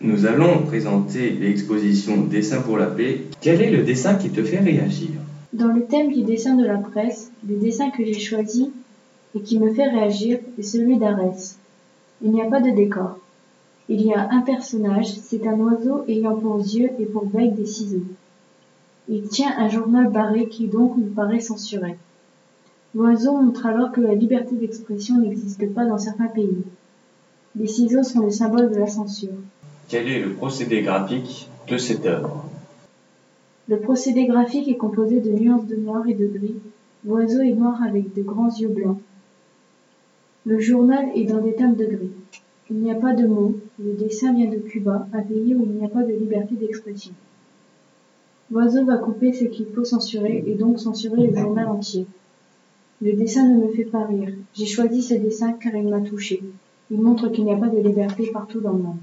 Nous allons présenter l'exposition Dessin pour la paix. Quel est le dessin qui te fait réagir? Dans le thème du dessin de la presse, le dessin que j'ai choisi et qui me fait réagir est celui d'Arès. Il n'y a pas de décor. Il y a un personnage, c'est un oiseau ayant pour yeux et pour bec des ciseaux. Il tient un journal barré qui donc nous paraît censuré. L'oiseau montre alors que la liberté d'expression n'existe pas dans certains pays. Les ciseaux sont le symbole de la censure. Quel est le procédé graphique de cette œuvre Le procédé graphique est composé de nuances de noir et de gris. L'oiseau est noir avec de grands yeux blancs. Le journal est dans des teintes de gris. Il n'y a pas de mots. Le dessin vient de Cuba, un pays où il n'y a pas de liberté d'expression. L'oiseau va couper ce qu'il faut censurer et donc censurer le journal entier. Le dessin ne me fait pas rire. J'ai choisi ce dessin car il m'a touché. Il montre qu'il n'y a pas de liberté partout dans le monde.